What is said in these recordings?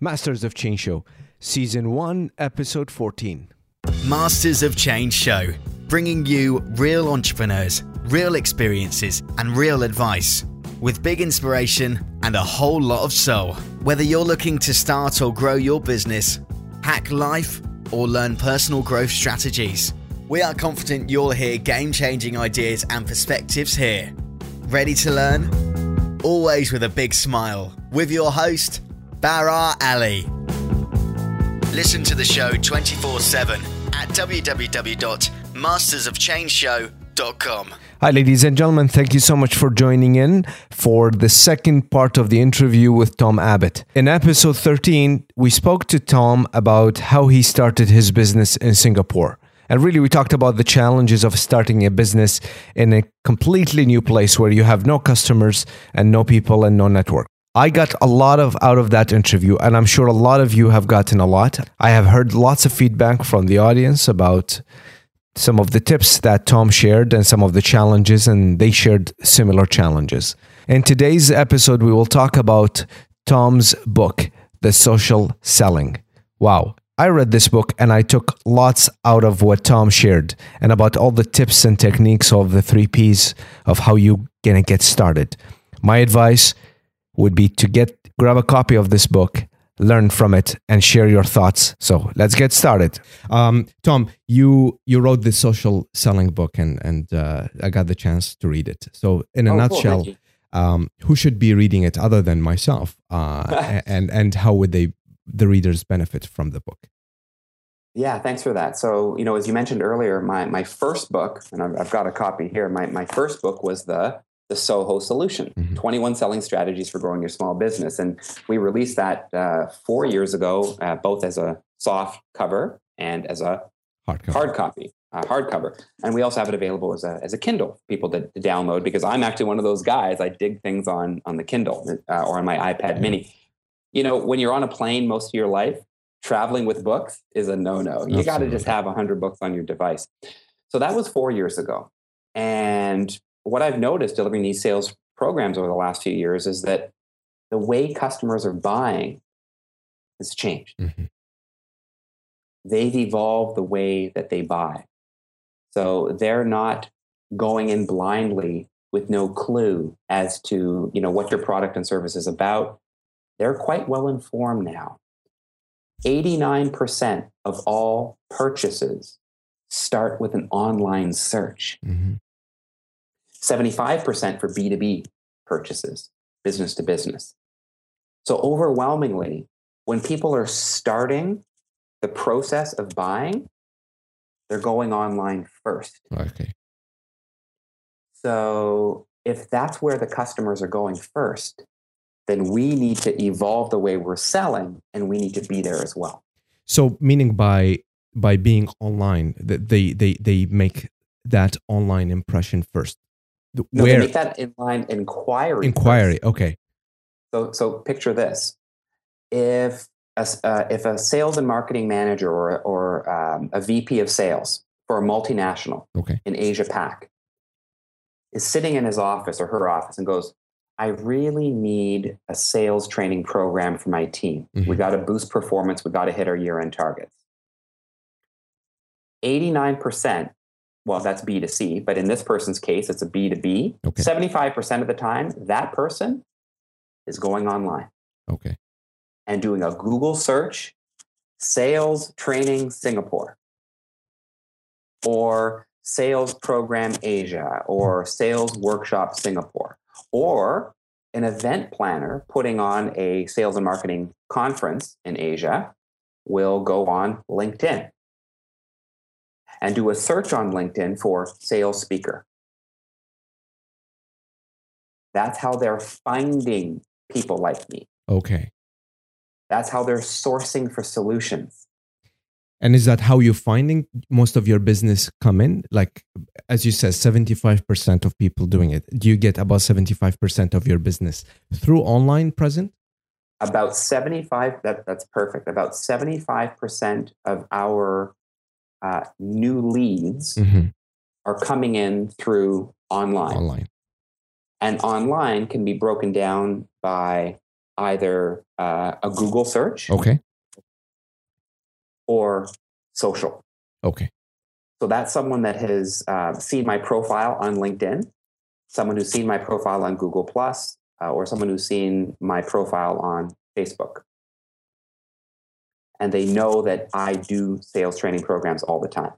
Masters of Change Show, Season 1, Episode 14. Masters of Change Show, bringing you real entrepreneurs, real experiences, and real advice with big inspiration and a whole lot of soul. Whether you're looking to start or grow your business, hack life, or learn personal growth strategies, we are confident you'll hear game changing ideas and perspectives here. Ready to learn? Always with a big smile. With your host, Bara Ali. Listen to the show 24 7 at www.mastersofchangeshow.com. Hi, ladies and gentlemen. Thank you so much for joining in for the second part of the interview with Tom Abbott. In episode 13, we spoke to Tom about how he started his business in Singapore. And really, we talked about the challenges of starting a business in a completely new place where you have no customers and no people and no network. I got a lot of out of that interview, and I'm sure a lot of you have gotten a lot. I have heard lots of feedback from the audience about some of the tips that Tom shared and some of the challenges, and they shared similar challenges. In today's episode, we will talk about Tom's book, The Social Selling. Wow. I read this book and I took lots out of what Tom shared and about all the tips and techniques of the three P's of how you gonna get started. My advice would be to get grab a copy of this book, learn from it, and share your thoughts. So let's get started. Um, Tom, you you wrote this social selling book, and and uh, I got the chance to read it. So in a Oh, nutshell, Thank you. um, who should be reading it other than myself? Uh, and and how would they the readers benefit from the book? Yeah, thanks for that. So, you know, as you mentioned earlier, my my first book, and I've, I've got a copy here. My my first book was the the Soho Solution: Mhm. 21 Selling Strategies for Growing Your Small Business, and we released that uh, four years ago, uh, both as a soft cover and as a Hardcover. hard copy, uh, hardcover, and we also have it available as a as a Kindle for people to, download. Because I'm actually one of those guys. I dig things on on the Kindle uh, or on my iPad Mini. You know, when you're on a plane most of your life, traveling with books is a no no. You got to just have hundred books on your device. So that was four years ago, and what I've noticed delivering these sales programs over the last few years is that the way customers are buying has changed Mhm. they've evolved the way that they buy. So they're not going in blindly with no clue as to, you know, what your product and service is about. They're quite well informed now. 89% of all purchases start with an online search. Mhm. 75% for B2B purchases, business to business. So overwhelmingly, when people are starting the process of buying, they're going online first. Okay. So if that's where the customers are going first, then we need to evolve the way we're selling and we need to be there as well. So meaning by by being online, that they they they make that online impression first. The- No, Where make that inline inquiry. inquiry? first. Okay. So, so picture this: if a, uh, if a sales and marketing manager or or um, a VP of sales for a multinational Okay. in Asia Pac is sitting in his office or her office and goes, "I really need a sales training program for my team. We Mhm. got to boost performance. We got to hit our year end targets." Eighty nine percent. Well, that's B to C, but in this person's case, it's a B to B. Okay. Seventy five percent of the time, that person is going online Okay. and doing a Google search, sales training Singapore, or sales program Asia, or sales workshop Singapore, or an event planner putting on a sales and marketing conference in Asia will go on LinkedIn and do a search on LinkedIn for sales speaker. That's how they're finding people like me. Okay. That's how they're sourcing for solutions. And is that how you're finding most of your business come in? Like, as you said, 75% of people doing it. Do you get about 75% of your business through online present? About 75, that, that's perfect. About 75% of our uh, new leads Mhm. are coming in through online. Online. And online can be broken down by either uh, a Google search Okay. or social. Okay. So that's someone that has uh, seen my profile on LinkedIn, someone who's seen my profile on Google Plus, uh, or someone who's seen my profile on Facebook. And they know that I do sales training programs all the time.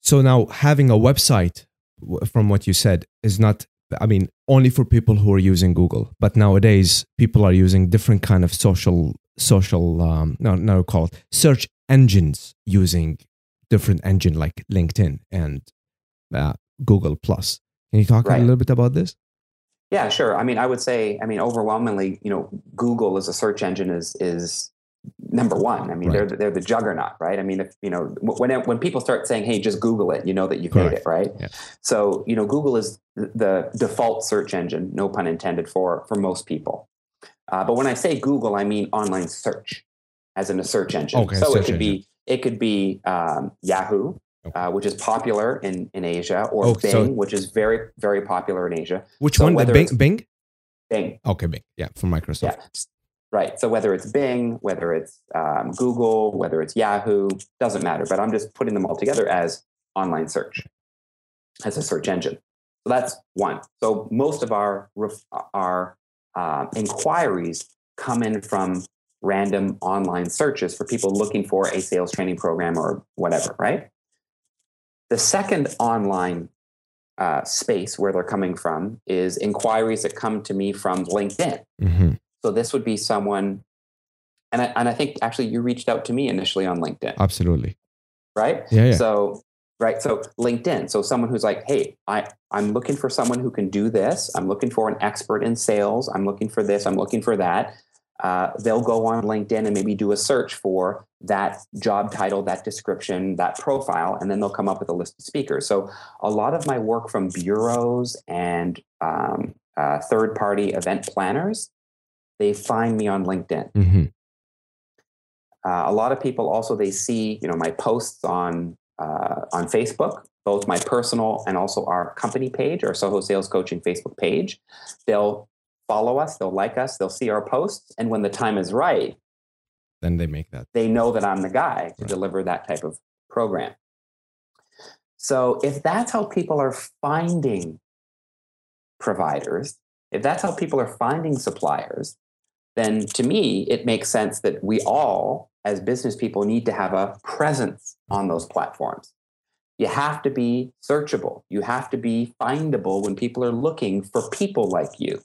So now having a website, from what you said, is not. I mean, only for people who are using Google. But nowadays, people are using different kind of social social um, no no call it search engines using different engine like LinkedIn and uh, Google Plus. Can you talk a little bit about this? Yeah, sure. I mean, I would say, I mean, overwhelmingly, you know, Google as a search engine is is number one. I mean, they're they're the juggernaut, right? I mean, if you know, when when people start saying, "Hey, just Google it," you know that you've made it, right? Yeah. So, you know, Google is the default search engine, no pun intended, for for most people. Uh, but when I say Google, I mean online search, as in a search engine. Okay, so search it could be it could be um, Yahoo. Uh, which is popular in, in Asia, or Oh, Bing, so- which is very, very popular in Asia. Which So one? Bing? Bing? Bing, Okay, Bing. Yeah, from Microsoft. yeah. Right. So whether it's Bing, whether it's um, Google, whether it's Yahoo, doesn't matter. But I'm just putting them all together as online search, as a search engine. So that's one. So most of our our uh, inquiries come in from random online searches for people looking for a sales training program or whatever. Right. The second online uh, space where they're coming from is inquiries that come to me from LinkedIn. hmm So this would be someone, and I, and I think actually you reached out to me initially on LinkedIn, Absolutely. right? Yeah, yeah. So right, so LinkedIn. So someone who's like, hey, I I'm looking for someone who can do this. I'm looking for an expert in sales. I'm looking for this. I'm looking for that. Uh, they'll go on LinkedIn and maybe do a search for that job title, that description, that profile, and then they'll come up with a list of speakers. So a lot of my work from bureaus and um, uh, third-party event planners, they find me on LinkedIn. hmm Uh, a lot of people also they see you know my posts on uh, on Facebook, both my personal and also our company page, our Soho Sales Coaching Facebook page. They'll follow us, they'll like us, they'll see our posts, and when the time is right, Then they make that. they know that I'm the guy to Right. deliver that type of program. So if that's how people are finding providers, if that's how people are finding suppliers, then to me, it makes sense that we all, as business people, need to have a presence on those platforms. You have to be searchable. You have to be findable when people are looking for people like you.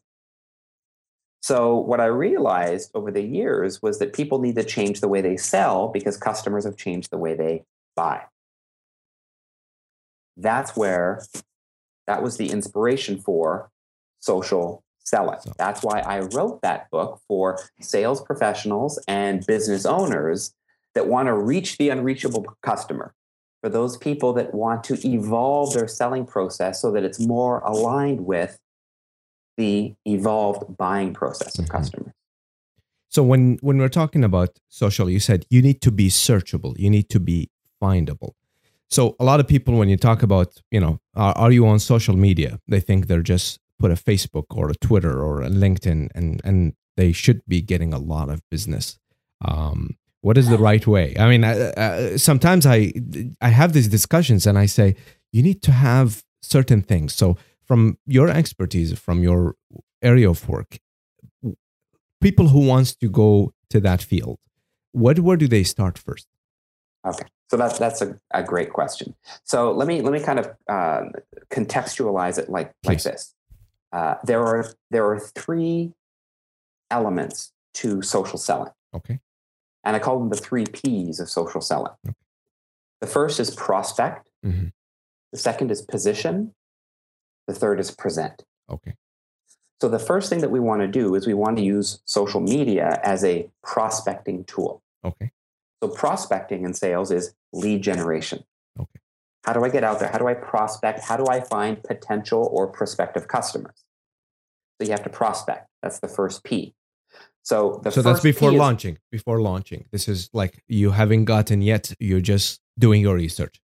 So, what I realized over the years was that people need to change the way they sell because customers have changed the way they buy. That's where that was the inspiration for social selling. So- That's why I wrote that book for sales professionals and business owners that want to reach the unreachable customer. For those people that want to evolve their selling process so that it's more aligned with the evolved buying process of Mhm. customers. So when when we're talking about social, you said you need to be searchable. You need to be findable. So a lot of people, when you talk about, you know, are, are you on social media? They think they're just put a Facebook or a Twitter or a LinkedIn, and and they should be getting a lot of business. Um, what is the right way? I mean, uh, sometimes I I have these discussions and I say you need to have certain things. So from your expertise, from your area of work, people who wants to go to that field, what where do they start first? Okay, so that's that's a, a great question. So let me let me kind of uh, contextualize it like like this. Uh, there are there are three elements to social selling, Okay. and I call them the three P's of social selling. Okay. The first is prospect. Mhm. The second is position. The third is present. Okay. So the first thing that we want to do is we want to use social media as a prospecting tool. Okay. So prospecting in sales is lead generation. Okay. How do I get out there? How do I prospect? How do I find potential or prospective customers? So you have to prospect. That's the first P. So the so that's before P is- launching. Before launching, this is like you haven't gotten yet. You're just doing your research.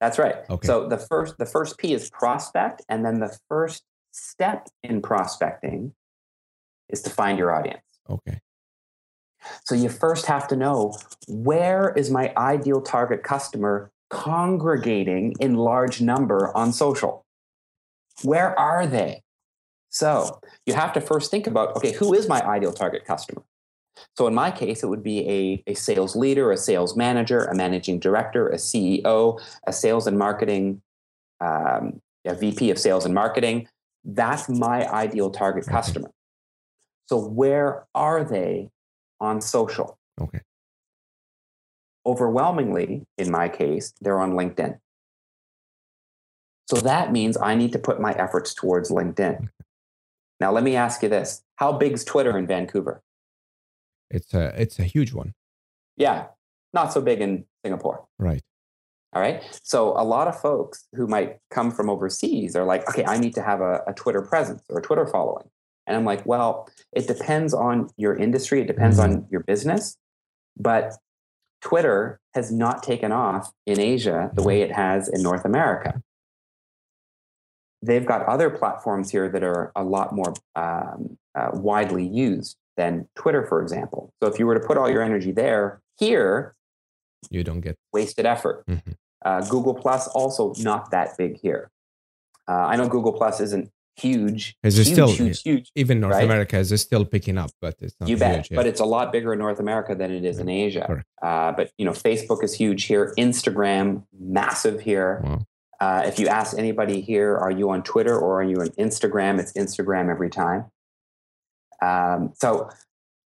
That's right. Okay. So the first the first P is prospect, and then the first step in prospecting is to find your audience. Okay. So you first have to know where is my ideal target customer congregating in large number on social? Where are they? So you have to first think about okay, who is my ideal target customer? So in my case, it would be a, a sales leader, a sales manager, a managing director, a CEO, a sales and marketing, um, a VP of sales and marketing. That's my ideal target customer. So where are they on social? Okay. Overwhelmingly, in my case, they're on LinkedIn. So that means I need to put my efforts towards LinkedIn. Now, let me ask you this How big's Twitter in Vancouver? It's a it's a huge one. Yeah, not so big in Singapore. Right. All right. So a lot of folks who might come from overseas are like, okay, I need to have a, a Twitter presence or a Twitter following. And I'm like, well, it depends on your industry, it depends mm-hmm. on your business, but Twitter has not taken off in Asia the way it has in North America. They've got other platforms here that are a lot more um, uh, widely used than Twitter, for example. So if you were to put all your energy there, here, you don't get wasted effort. Mm-hmm. Uh, Google Plus also not that big here. Uh, I know Google Plus isn't huge. Is it still huge, huge, even North right? America is still picking up, but it's not you bet. But it's a lot bigger in North America than it is in Asia. Uh, but you know, Facebook is huge here. Instagram massive here. Wow. Uh, if you ask anybody here, are you on Twitter or are you on Instagram? It's Instagram every time. Um, so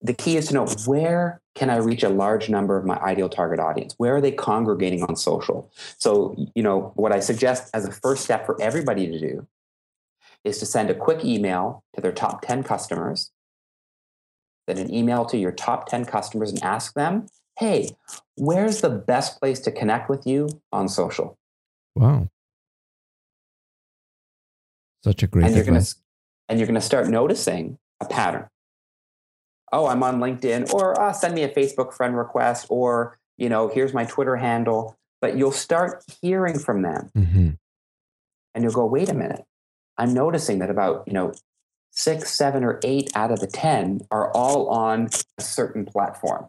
the key is to know where can I reach a large number of my ideal target audience? Where are they congregating on social? So, you know, what I suggest as a first step for everybody to do is to send a quick email to their top 10 customers, then an email to your top 10 customers and ask them, hey, where's the best place to connect with you on social? Wow. Such a great and you're gonna, and you're going to start noticing a pattern. Oh, I'm on LinkedIn, or uh, send me a Facebook friend request, or you know, here's my Twitter handle. But you'll start hearing from them, mm-hmm. and you'll go, wait a minute. I'm noticing that about you know six, seven, or eight out of the ten are all on a certain platform.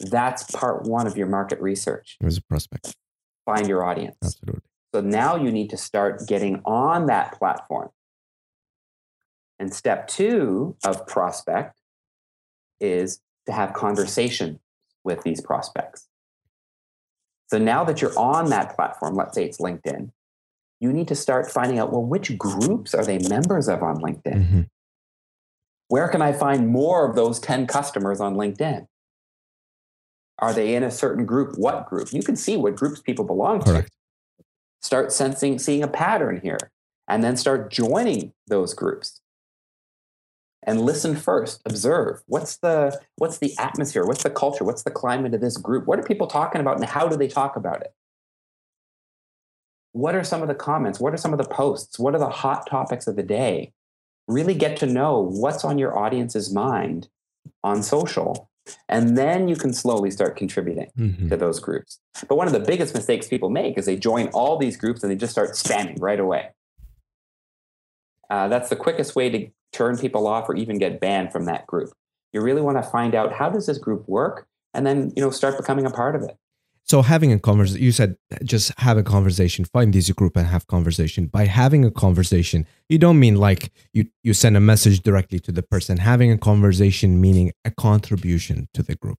That's part one of your market research. As a prospect. Find your audience. Absolutely. So now you need to start getting on that platform. And step two of prospect is to have conversation with these prospects. So now that you're on that platform, let's say it's LinkedIn, you need to start finding out well, which groups are they members of on LinkedIn? Mm-hmm. Where can I find more of those 10 customers on LinkedIn? Are they in a certain group? What group? You can see what groups people belong Correct. to. Start sensing, seeing a pattern here, and then start joining those groups. And listen first observe what's the what's the atmosphere? What's the culture? What's the climate of this group? What are people talking about and how do they talk about it? What are some of the comments? What are some of the posts? What are the hot topics of the day? Really get to know what's on your audience's mind on social and then you can slowly start contributing mm-hmm. to those groups but one of the biggest mistakes people make is they join all these groups and they just start spamming right away uh, that's the quickest way to turn people off or even get banned from that group. You really want to find out how does this group work and then, you know, start becoming a part of it. So having a conversation, you said just have a conversation, find this group and have conversation. By having a conversation, you don't mean like you, you send a message directly to the person. Having a conversation meaning a contribution to the group.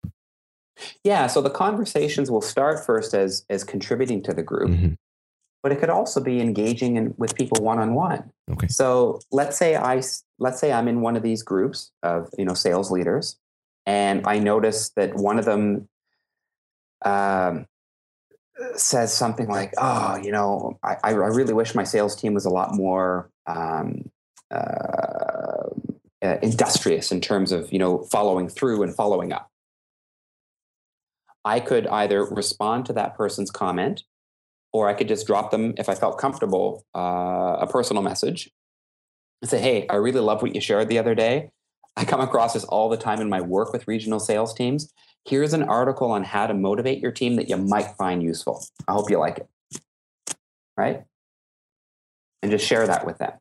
Yeah, so the conversations will start first as as contributing to the group. Mm-hmm but it could also be engaging in, with people one on one. Okay. So let's say I let's say I'm in one of these groups of you know sales leaders, and I notice that one of them um, says something like, "Oh, you know, I, I really wish my sales team was a lot more." Um, uh, uh, industrious in terms of you know following through and following up. I could either respond to that person's comment or I could just drop them if I felt comfortable uh, a personal message and say, "Hey, I really love what you shared the other day. I come across this all the time in my work with regional sales teams. Here's an article on how to motivate your team that you might find useful. I hope you like it." Right? And just share that with them.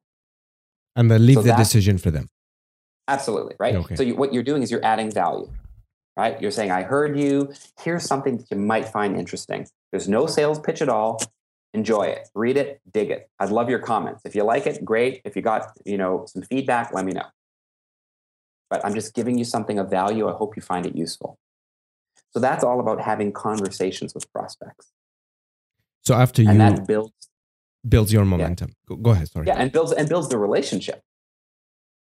And then leave so the decision for them. Absolutely, right? Okay. So you, what you're doing is you're adding value. right? You're saying, I heard you. Here's something that you might find interesting. There's no sales pitch at all. Enjoy it, read it, dig it. I'd love your comments. If you like it, great. If you got, you know, some feedback, let me know. But I'm just giving you something of value. I hope you find it useful. So that's all about having conversations with prospects. So after you and that builds builds your momentum. Yeah. Go, go ahead. Sorry. Yeah, and builds and builds the relationship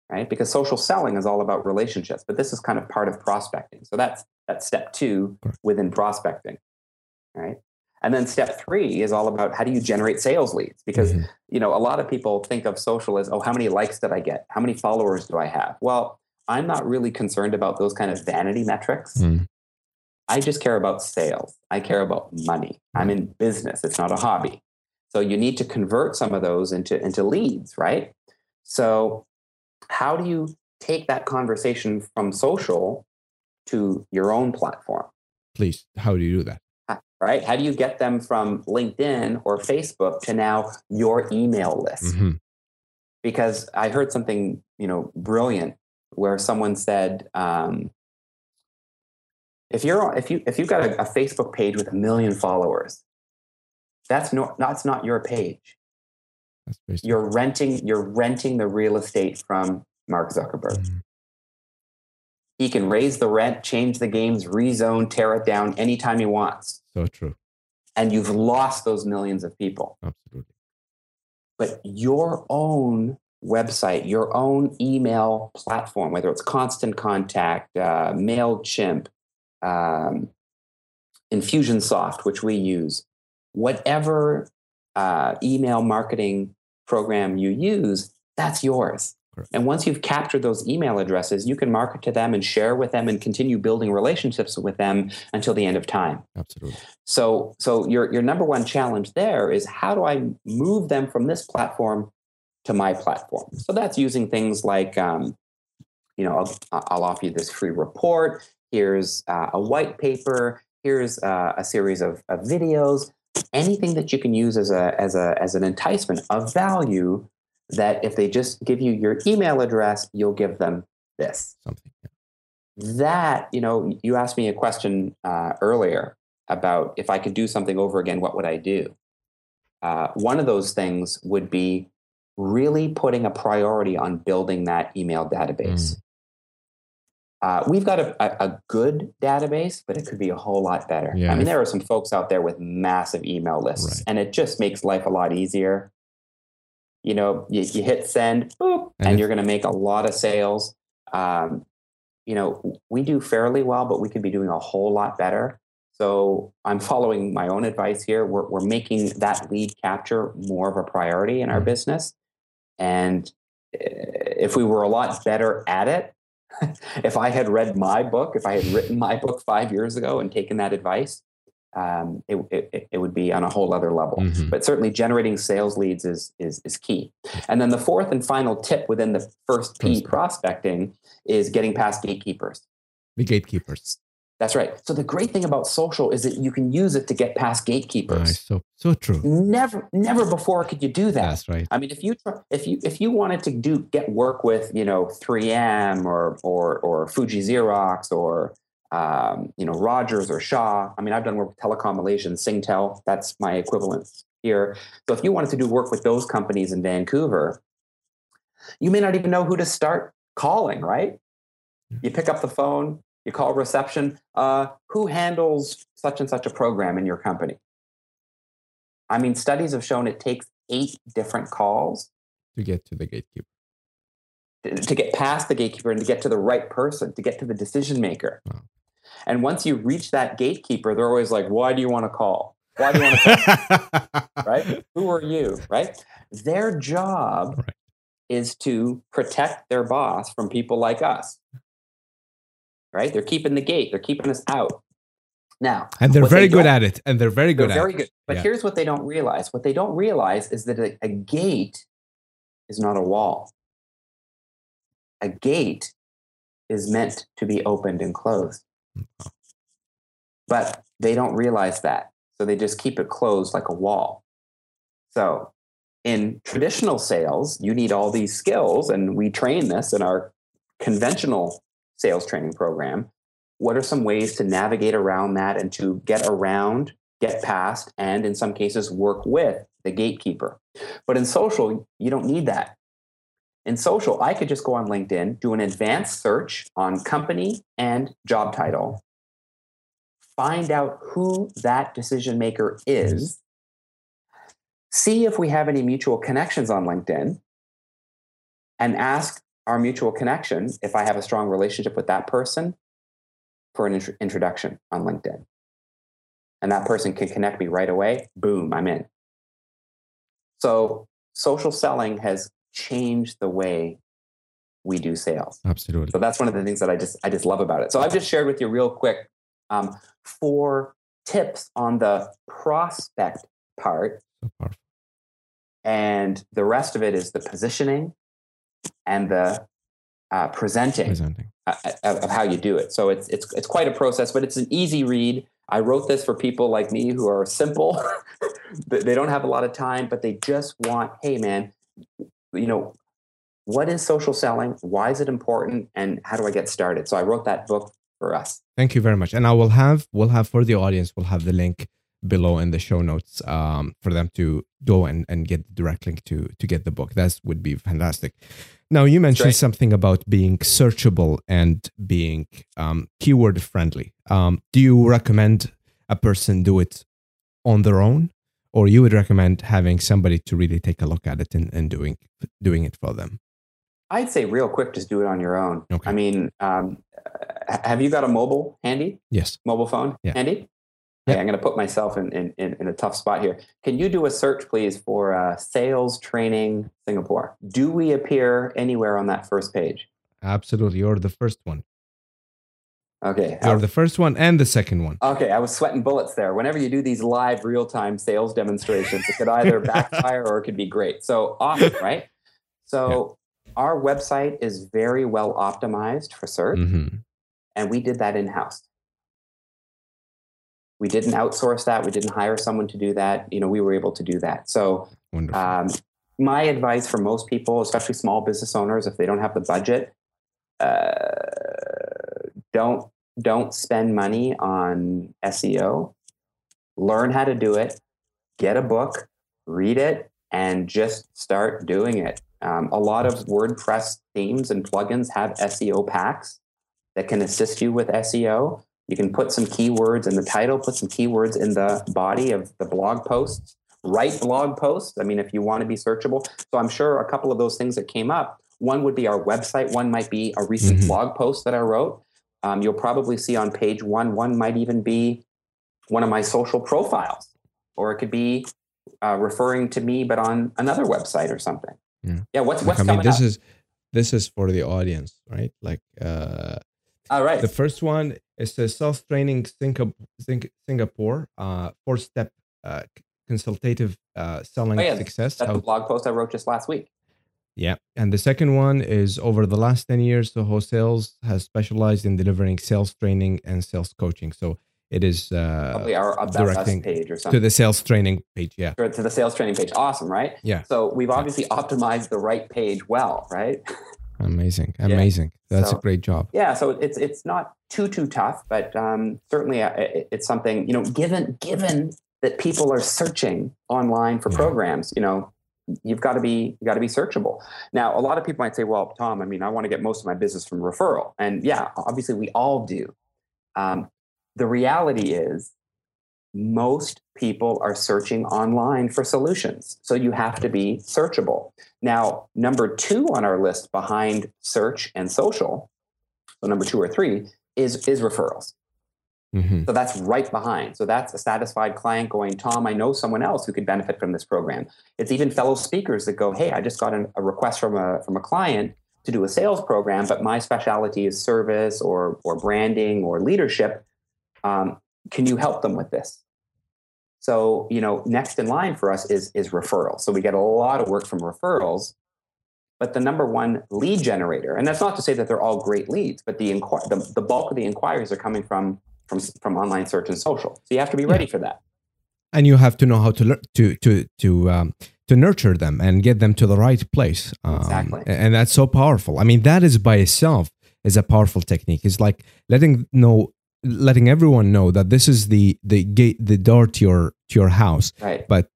right? Because social selling is all about relationships, but this is kind of part of prospecting. So that's that's step two within prospecting, right? And then step three is all about how do you generate sales leads? Because mm-hmm. you know a lot of people think of social as oh, how many likes did I get? How many followers do I have? Well, I'm not really concerned about those kind of vanity metrics. Mm. I just care about sales. I care about money. I'm in business. It's not a hobby. So you need to convert some of those into into leads, right? So how do you take that conversation from social to your own platform? Please, how do you do that? Right? How do you get them from LinkedIn or Facebook to now your email list? Mm-hmm. Because I heard something, you know, brilliant where someone said, um, if you're if you if you've got a, a Facebook page with a million followers, that's not that's not your page. You're renting. You're renting the real estate from Mark Zuckerberg. Mm-hmm. He can raise the rent, change the games, rezone, tear it down anytime he wants. So true. And you've lost those millions of people. Absolutely. But your own website, your own email platform, whether it's Constant Contact, uh, MailChimp, um, Infusionsoft, which we use, whatever uh, email marketing program you use, that's yours. And once you've captured those email addresses, you can market to them and share with them and continue building relationships with them until the end of time. Absolutely. So, so your, your number one challenge there is how do I move them from this platform to my platform? So that's using things like, um, you know, I'll, I'll, offer you this free report. Here's uh, a white paper. Here's uh, a series of, of videos. Anything that you can use as a as a as an enticement of value that if they just give you your email address you'll give them this. Something that you know you asked me a question uh, earlier about if i could do something over again what would i do? Uh, one of those things would be really putting a priority on building that email database. Mm. Uh, we've got a, a, a, good database, but it could be a whole lot better. Yeah. I mean, there are some folks out there with massive email lists, right. and it just makes life a lot easier. You know, you, you hit send, boop, and, and you're going to make a lot of sales. Um, you know, we do fairly well, but we could be doing a whole lot better. So I'm following my own advice here. We're, we're making that lead capture more of a priority in our mm-hmm. business. And eh, if we were a lot better at it, if I had read my book, if I had written my book five years ago and taken that advice, um, it, it, it, would be on a whole other level. Mm-hmm. But certainly, generating sales leads is, is is key. And then the fourth and final tip within the first P prospecting is getting past gatekeepers. The gatekeepers. That's right. So the great thing about social is that you can use it to get past gatekeepers. so so true. Never never before could you do that. That's right. I mean, if you if you if you wanted to do get work with you know 3M or or or Fuji Xerox or um, you know Rogers or Shaw. I mean, I've done work with Telekom Malaysia and Singtel. That's my equivalent here. So if you wanted to do work with those companies in Vancouver, you may not even know who to start calling. Right? You pick up the phone you call reception. Uh, who handles such and such a program in your company? I mean, studies have shown it takes eight different calls to get to the gatekeeper. To, to get past the gatekeeper and to get to the right person, to get to the decision maker. Wow. And once you reach that gatekeeper, they're always like, why do you want to call? Why do you want to call? right? Who are you? Right? Their job right. is to protect their boss from people like us right? They're keeping the gate. They're keeping us out. Now, and they're very they good at it, and they're very good they're at very it. good. But yeah. here's what they don't realize: what they don't realize is that a, a gate is not a wall. A gate is meant to be opened and closed, but they don't realize that, so they just keep it closed like a wall. So, in traditional sales, you need all these skills, and we train this in our conventional sales training program. what are some ways to navigate around that and to get around, get past, and in some cases work with the gatekeeper. But in social, you don't need that. In social, I could just go on LinkedIn, do an advanced search on company and job title, find out who that decision maker is, see if we have any mutual connections on LinkedIn, and ask our mutual connection if I have a strong relationship with that person for an int- introduction on LinkedIn. And that person can connect me right away. Boom, I'm in. So social selling has changed the way we do sales. Absolutely. So that's one of the things that I just I just love about it. So I've just shared with you real quick um, four tips on the prospect part, So and the rest of it is the positioning and the uh, presenting Presenting. uh, of of how you do it. So it's it's it's quite a process, but it's an easy read. I wrote this for people like me who are simple. They- they don't have a lot of time, but they just want, hey man, you know, what is social selling? Why is it important? And how do I get started? So I wrote that book for us. Thank you very much. And I will have we'll have for the audience we'll have the link below in the show notes um, for them to go and, and get the direct link to to get the book. That would be fantastic. Now you mentioned Great. something about being searchable and being um, keyword friendly. Um, do you recommend a person do it on their own, or you would recommend having somebody to really take a look at it and, and doing doing it for them? I'd say real quick, just do it on your own. Okay. I mean, um, have you got a mobile handy? Yes. Mobile phone Yeah. handy? Okay, I'm going to put myself in, in, in, a tough spot here. Can you do a search, please, for uh, sales training Singapore? Do we appear anywhere on that first page? Absolutely. You're the first one. Okay. You're the first one and the second one. Okay, I was sweating bullets there. Whenever you do these live real time sales demonstrations, it could either backfire or it could be great. So awesome, right? So our website is very well optimized for search, hmm and we did that in house. We didn't outsource that. We didn't hire someone to do that. You know, we were able to do that. So um, my advice for most people, especially small business owners, if they don't have the budget, uh, don't don't spend money on SEO. Learn how to do it. Get a book, read it, and just start doing it. Um, a lot of WordPress themes and plugins have SEO packs that can assist you with SEO. You can put some keywords in the title, put some keywords in the body of the blog posts write blog posts. I mean, if you want to be searchable. So I'm sure a couple of those things that came up, one would be our website, one might be a recent Mhm. blog post that I wrote. Um, you'll probably see on page one, one might even be one of my social profiles, or it could be uh, referring to me, but on another website or something. Yeah. what's Like, what's I mean, coming this up? is this is for the audience, right? Like uh, All right. the first one is a self training Singapore, Singapore uh, four step uh, consultative uh, selling Oh, yeah, success. That's the blog post I wrote just last week. yeah, and the second one is over the last ten years, Soho Sales has specialized in delivering sales training and sales coaching. So it is uh, Probably our directing page or something. to the sales training page. Yeah, Or to the sales training page. Awesome, right? Yeah. So we've obviously optimized the right page well, right? amazing, amazing. That's So- a great job. yeah so it's it's not too too tough but um, certainly uh, it's something you know given given that people are searching online for Yeah. programs you know you've got to be you got to be searchable now a lot of people might say well tom i mean i want to get most of my business from referral and yeah obviously we all do um, the reality is most people are searching online for solutions so you have to be searchable. Now number two on our list behind search and social so number two or three is is referrals. Mhm. so that's right behind. So that's a satisfied client going tom i know someone else who could benefit from this program. It's even fellow speakers that go hey i just got an, a request from a from a client to do a sales program but my specialty is service or or branding or leadership. Um, can you help them with this so you know next in line for us is is referrals so we get a lot of work from referrals but the number one lead generator and that's not to say that they're all great leads but the inqu- the, the bulk of the inquiries are coming from from from online search and social so you have to be ready for that and you have to know how to learn to to to um, to nurture them and get them to the right place. Um, Exactly. And that's so powerful. I mean, that is by itself is a powerful technique. It's like letting know letting everyone know that this is the the gate the door to your to your house Right. but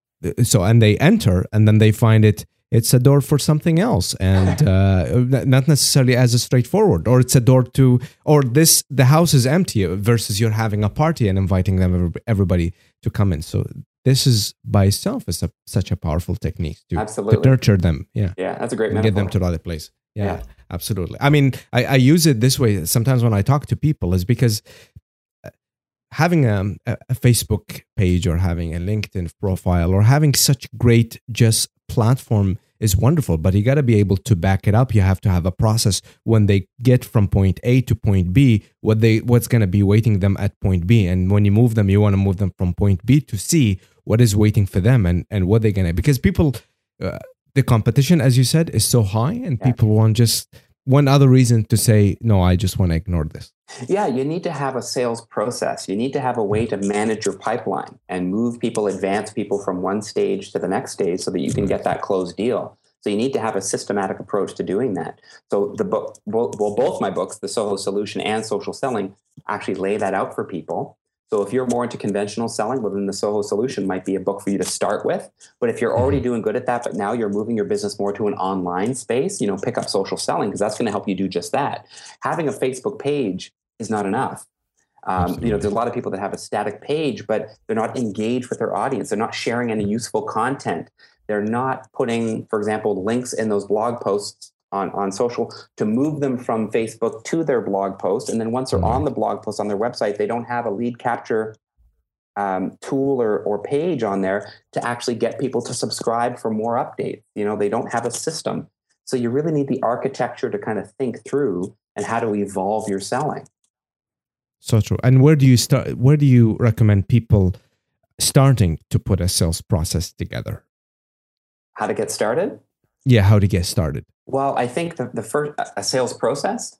so and they enter and then they find it it's a door for something else and uh, not necessarily as a straightforward or it's a door to or this the house is empty versus you're having a party and inviting them everybody to come in so this is by itself is a, such a powerful technique to, absolutely. to nurture them yeah Yeah, that's a great metaphor. get them to the other place. Yeah, Yeah. absolutely. I mean, I, I use it this way sometimes when I talk to people is because having a, a Facebook page or having a LinkedIn profile or having such great just platform is wonderful, but you got to be able to back it up. You have to have a process when they get from point A to point B, what they what's going to be waiting them at point B, and when you move them, you want to move them from point B to C. What is waiting for them, and and what they're gonna because people. Uh, the competition, as you said, is so high, and Yeah. people want just one other reason to say, no, I just want to ignore this. Yeah, you need to have a sales process. You need to have a way to manage your pipeline and move people, advance people from one stage to the next stage so that you can mm-hmm. get that closed deal. So you need to have a systematic approach to doing that. So the book, well, both my books, The Soho Solution and Social Selling, actually lay that out for people. So if you're more into conventional selling, well, then the Soho Solution might be a book for you to start with. But if you're already doing good at that, but now you're moving your business more to an online space, you know, pick up social selling because that's going to help you do just that. Having a Facebook page is not enough. Um, you know, there's a lot of people that have a static page, but they're not engaged with their audience. They're not sharing any useful content. They're not putting, for example, links in those blog posts on, on social to move them from Facebook to their blog post. And then once they're on the blog post on their website, they don't have a lead capture um, tool or, or page on there to actually get people to subscribe for more updates. You know, they don't have a system. So you really need the architecture to kind of think through and how to evolve your selling. So true. And where do you start? Where do you recommend people starting to put a sales process together? How to get started? Yeah, how to get started? Well, I think the, the first a sales process.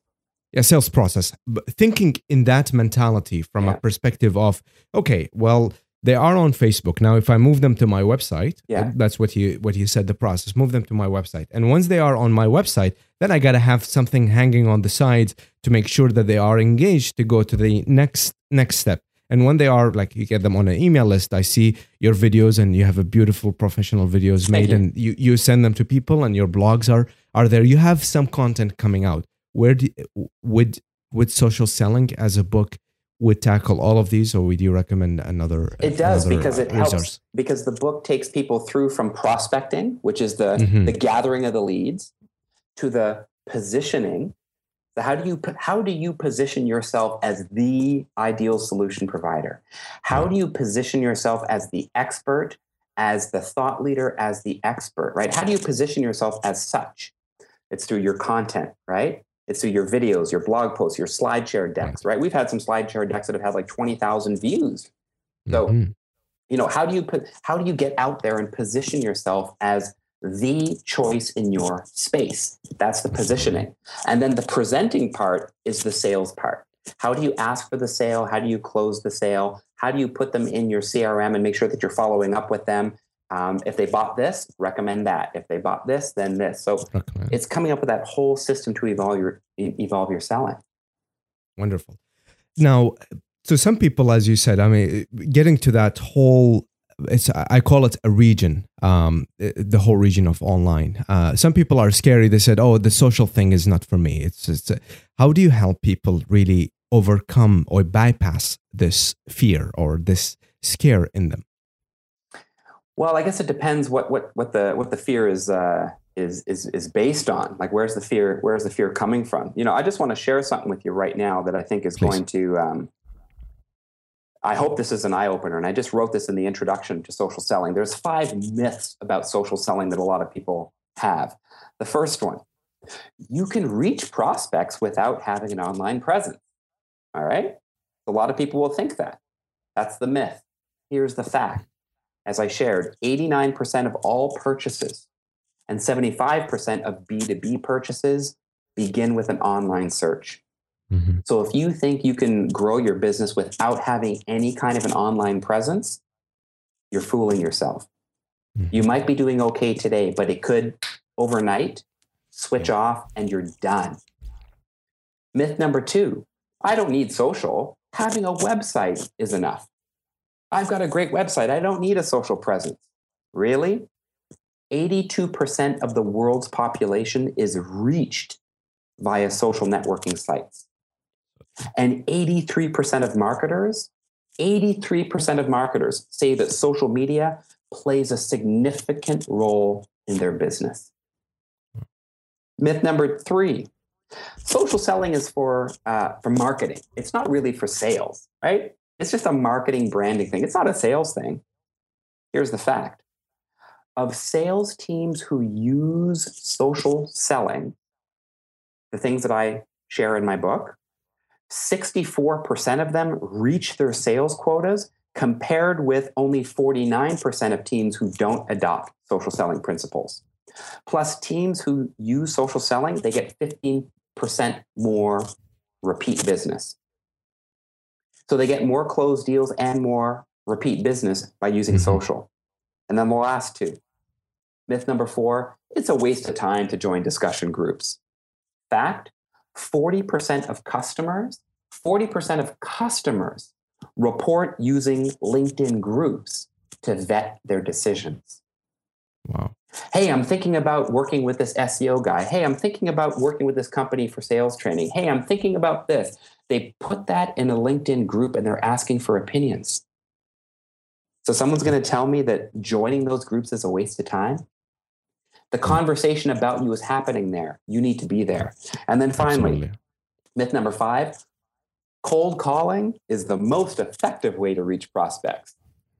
a sales process but thinking in that mentality from Yeah. a perspective of okay well they are on facebook now if i move them to my website Yeah. that's what you what you said the process move them to my website and once they are on my website then i got to have something hanging on the sides to make sure that they are engaged to go to the next next step and when they are like you get them on an email list i see your videos and you have a beautiful professional videos made you. and you you send them to people and your blogs are are there you have some content coming out where do, would would social selling as a book would tackle all of these or would you recommend another It does another, because it uh, helps because the book takes people through from prospecting, which is the Mhm. the gathering of the leads, to the positioning. So how do you how do you position yourself as the ideal solution provider? How do you position yourself as the expert, as the thought leader, as the expert, right? How do you position yourself as such? It's through your content, right? It's through your videos, your blog posts, your slide share decks, right? We've had some slide share decks that have had like 20,000 views. So, Mhm. you know, how do you put how do you get out there and position yourself as the choice in your space? That's the positioning. And then the presenting part is the sales part. How do you ask for the sale? How do you close the sale? How do you put them in your CRM and make sure that you're following up with them? Um, if they bought this, recommend that. If they bought this, then this. So Recommend. it's coming up with that whole system to evolve your evolve your selling. Wonderful. Now, so some people, as you said, I mean, getting to that whole, it's I call it a region, um, the whole region of online. Uh, some people are scary. They said, "Oh, the social thing is not for me." It's, it's how do you help people really overcome or bypass this fear or this scare in them? Well, I guess it depends what what what the what the fear is uh, is is is based on. Like, where's the fear? Where's the fear coming from? You know, I just want to share something with you right now that I think is Please. going to. Um, I hope this is an eye opener, and I just wrote this in the introduction to social selling. There's five myths about social selling that a lot of people have. The first one: you can reach prospects without having an online presence. All right, a lot of people will think that. That's the myth. Here's the fact as I shared, 89% of all purchases and 75% of B2B purchases begin with an online search. Mm-hmm. So if you think you can grow your business without having any kind of an online presence, you're fooling yourself. Mhm. You might be doing okay today, but it could overnight switch off and you're done. Myth number two I don't need social. Having a website is enough. I've got a great website. I don't need a social presence. Really? 82% of the world's population is reached via social networking sites. And 83% of marketers, 83% of marketers say that social media plays a significant role in their business. Myth number three social selling is for, uh, for marketing, it's not really for sales, right? It's just a marketing branding thing, it's not a sales thing. Here's the fact of sales teams who use social selling, the things that I share in my book, 64% of them reach their sales quotas compared with only 49% of teams who don't adopt social selling principles. Plus, teams who use social selling, they get 15% more repeat business. So they get more closed deals and more repeat business by using mm-hmm. social. And then the last two. Myth number four it's a waste of time to join discussion groups. Fact 40% of customers, 40% of customers report using LinkedIn groups to vet their decisions. Wow. Hey, I'm thinking about working with this SEO guy. Hey, I'm thinking about working with this company for sales training. Hey, I'm thinking about this. They put that in a LinkedIn group and they're asking for opinions. So someone's going to tell me that joining those groups is a waste of time. The hmm. conversation about you is happening there. You need to be there. And then finally, Absolutely. myth number five cold calling is the most effective way to reach prospects.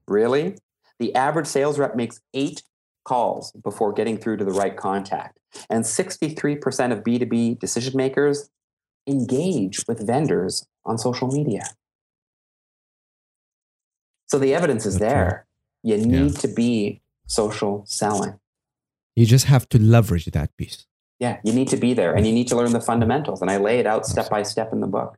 Really? The average sales rep makes eight calls before getting through to the right contact. And 63% of B2B decision makers engage with vendors on social media. So the evidence is there. You need yeah. to be social selling. You just have to leverage that piece. Yeah, you need to be there and you need to learn the fundamentals. And I lay it out step by step in the book.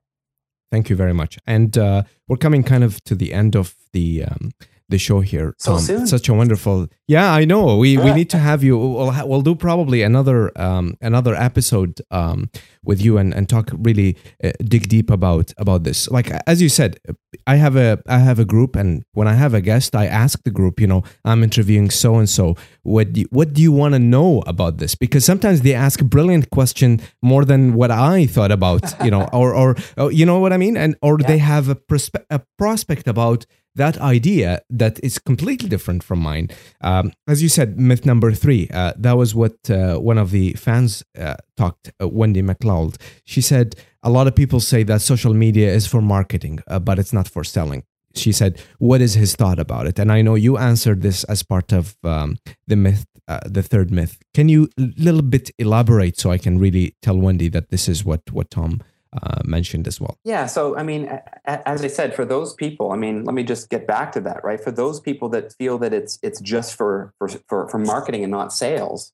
Thank you very much. And uh, we're coming kind of to the end of the um, the show here. So soon. Such a wonderful. Yeah, I know. We we need to have you. We'll, we'll do probably another um, another episode um, with you and, and talk really uh, dig deep about about this. Like as you said, I have a I have a group, and when I have a guest, I ask the group. You know, I'm interviewing so and so. What do you, what do you want to know about this? Because sometimes they ask brilliant question more than what I thought about. You know, or or, or you know what I mean, and or yeah. they have a, prospe- a prospect about that idea that is completely different from mine. Um, as you said, myth number three, uh, that was what uh, one of the fans uh, talked, uh, Wendy McLeod. She said, a lot of people say that social media is for marketing, uh, but it's not for selling. She said, what is his thought about it? And I know you answered this as part of um, the myth, uh, the third myth. Can you a little bit elaborate so I can really tell Wendy that this is what, what Tom uh, mentioned as well. Yeah. So, I mean, as I said, for those people, I mean, let me just get back to that, right? For those people that feel that it's it's just for for for, for marketing and not sales,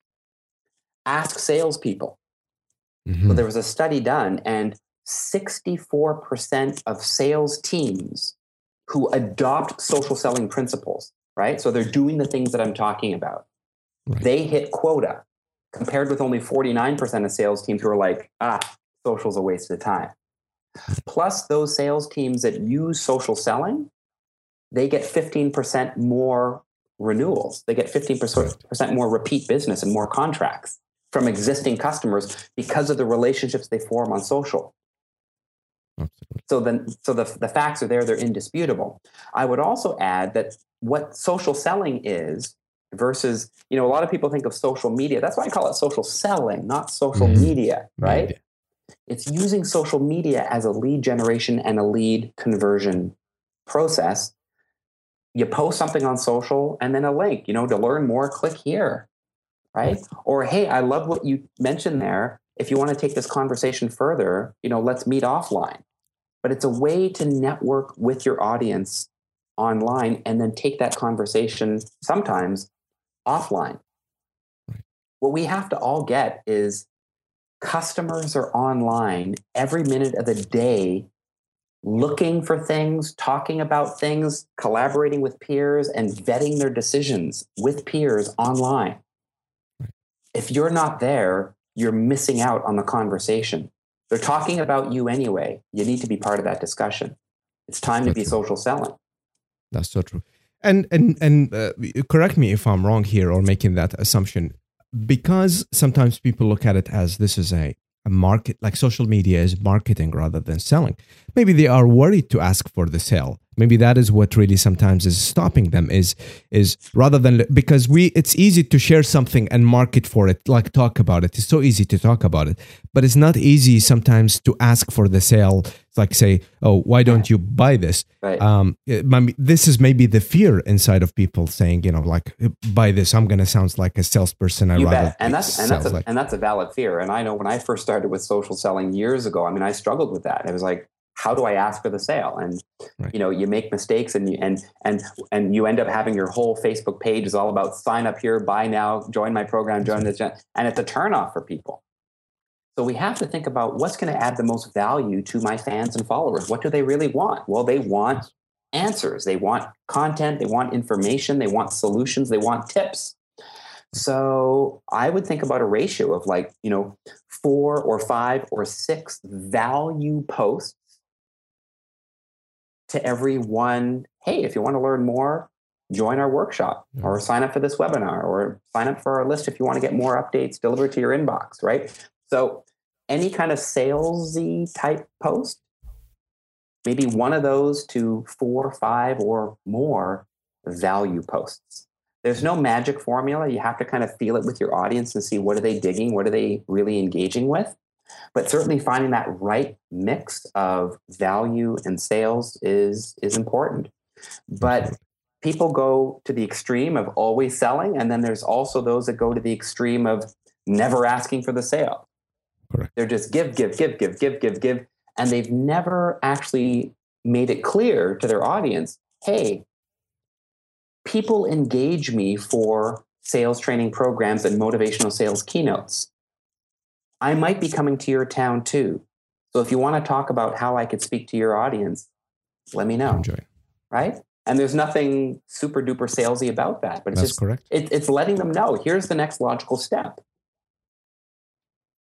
ask salespeople. Mm-hmm. So there was a study done, and 64% of sales teams who adopt social selling principles, right? So they're doing the things that I'm talking about. Right. They hit quota compared with only 49% of sales teams who are like, ah, social's a waste of time. Plus, those sales teams that use social selling, they get 15% more renewals. They get 15% more repeat business and more contracts from existing customers because of the relationships they form on social. So then, so the, the facts are there; they're indisputable. I would also add that what social selling is versus, you know, a lot of people think of social media. That's why I call it social selling, not social mm-hmm. media, right? Media. It's using social media as a lead generation and a lead conversion process. You post something on social and then a link, you know, to learn more, click here, right? Or, hey, I love what you mentioned there. If you want to take this conversation further, you know, let's meet offline. But it's a way to network with your audience online and then take that conversation sometimes offline. What we have to all get is customers are online every minute of the day looking for things, talking about things, collaborating with peers, and vetting their decisions with peers online. If you're not there, you're missing out on the conversation. They're talking about you anyway. You need to be part of that discussion. It's time to be social selling. That's so true. And and and uh, correct me if I'm wrong here or making that assumption, because sometimes people look at it as this is a a market like social media is marketing rather than selling. Maybe they are worried to ask for the sale maybe that is what really sometimes is stopping them is is rather than because we it's easy to share something and market for it like talk about it. It's so easy to talk about it. But it's not easy sometimes to ask for the sale. It's like say oh why don't you buy this? Right. um this is maybe the fear inside of people saying you know like buy this. I'm gonna sound like a salesperson. I you bet. and that's and that's a, like. and that's a valid fear. And i know when i first started with social selling years ago i mean i struggled with that. It was like how do I ask for the sale? And right. you know, you make mistakes, and you, and and and you end up having your whole Facebook page is all about sign up here, buy now, join my program, join this, and it's a turnoff for people. So we have to think about what's going to add the most value to my fans and followers. What do they really want? Well, they want answers. They want content. They want information. They want solutions. They want tips. Mm. So I would think about a ratio of like, you know, four or five or six value posts to everyone hey, if you want to learn more, join our workshop or sign up for this webinar or sign up for our list if you want to get more updates delivered to your inbox, right? So, any kind of salesy type post, maybe one of those to four, five, or more value posts. There's no magic formula. You have to kind of feel it with your audience and see what are they digging, what are they really engaging with. But certainly finding that right mix of value and sales is is important. But people go to the extreme of always selling, and then there's also those that go to the extreme of never asking for the sale. Correct. They're just give, give, give, give, give, give, give, and they've never actually made it clear to their audience, hey, people engage me for sales training programs and motivational sales keynotes. I might be coming to your town too. So if you want to talk about how I could speak to your audience, let me know. Enjoy. Right? And there's nothing super duper salesy about that, but it's That's just correct. It, it's letting them know here's the next logical step.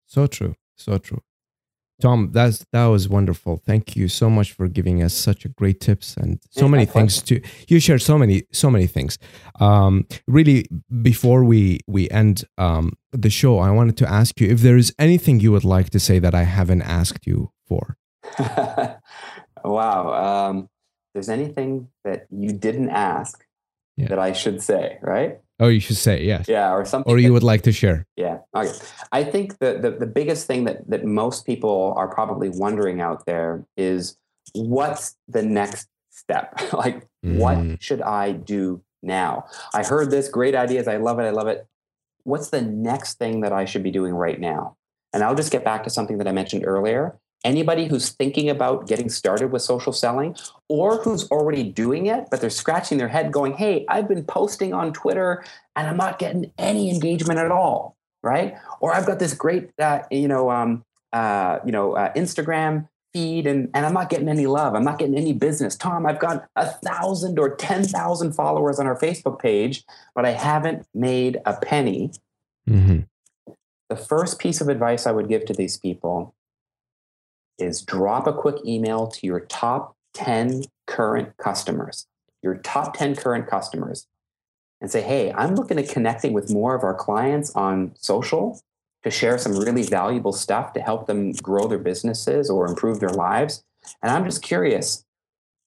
So true. So true. Tom, that's that was wonderful. Thank you so much for giving us such a great tips and so many things to you shared so many so many things. Um, really, before we we end um, the show, I wanted to ask you if there is anything you would like to say that I haven't asked you for. wow, um, there's anything that you didn't ask yeah. that I should say, right? Oh, you should say yes. Yeah, or something. Or you that, would like to share. Yeah. Okay. I think the, the the biggest thing that that most people are probably wondering out there is what's the next step? like, mm. what should I do now? I heard this great ideas. I love it. I love it. What's the next thing that I should be doing right now? And I'll just get back to something that I mentioned earlier anybody who's thinking about getting started with social selling or who's already doing it, but they're scratching their head going, Hey, I've been posting on Twitter and I'm not getting any engagement at all. Right. Or I've got this great, uh, you know, um, uh, you know, uh, Instagram feed and, and I'm not getting any love. I'm not getting any business. Tom, I've got a thousand or 10,000 followers on our Facebook page, but I haven't made a penny. Mm-hmm. The first piece of advice I would give to these people is drop a quick email to your top 10 current customers, your top 10 current customers, and say, hey, I'm looking at connecting with more of our clients on social to share some really valuable stuff to help them grow their businesses or improve their lives. And I'm just curious,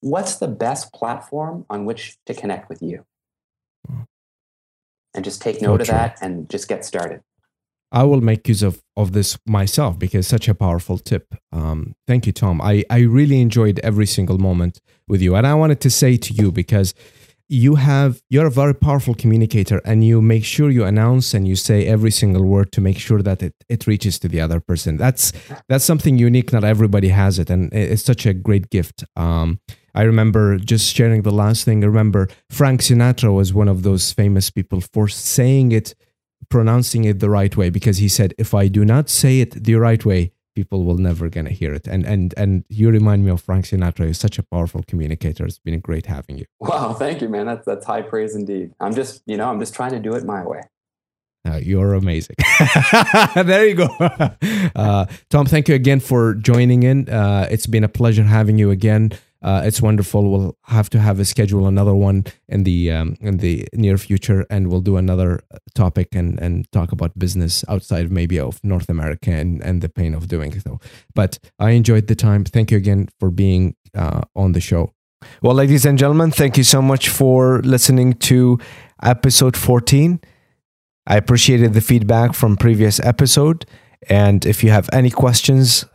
what's the best platform on which to connect with you? Hmm. And just take note of that and just get started. I will make use of, of this myself because such a powerful tip. Um, thank you, Tom. I, I really enjoyed every single moment with you. And I wanted to say to you because you have you're a very powerful communicator and you make sure you announce and you say every single word to make sure that it, it reaches to the other person that's that's something unique not everybody has it and it's such a great gift um, i remember just sharing the last thing i remember frank sinatra was one of those famous people for saying it pronouncing it the right way because he said if i do not say it the right way people will never gonna hear it and and and you remind me of frank sinatra you're such a powerful communicator it's been great having you wow thank you man that's that's high praise indeed i'm just you know i'm just trying to do it my way Uh, you're amazing. there you go. Uh, Tom, thank you again for joining in. Uh, it's been a pleasure having you again. Uh, it's wonderful. We'll have to have a schedule another one in the um, in the near future, and we'll do another topic and and talk about business outside maybe of North America and and the pain of doing so. But I enjoyed the time. Thank you again for being uh, on the show. Well, ladies and gentlemen, thank you so much for listening to episode 14. I appreciated the feedback from previous episode. And if you have any questions,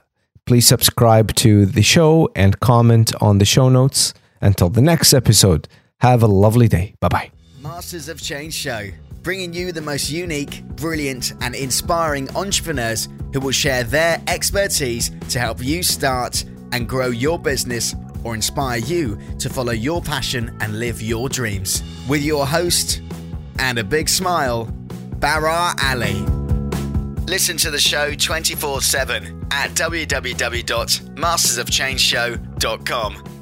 please subscribe to the show and comment on the show notes. Until the next episode, have a lovely day. Bye bye. Masters of Change Show, bringing you the most unique, brilliant, and inspiring entrepreneurs who will share their expertise to help you start and grow your business or inspire you to follow your passion and live your dreams. With your host and a big smile, Barar Ali. Listen to the show 24 7 at www.mastersofchangeshow.com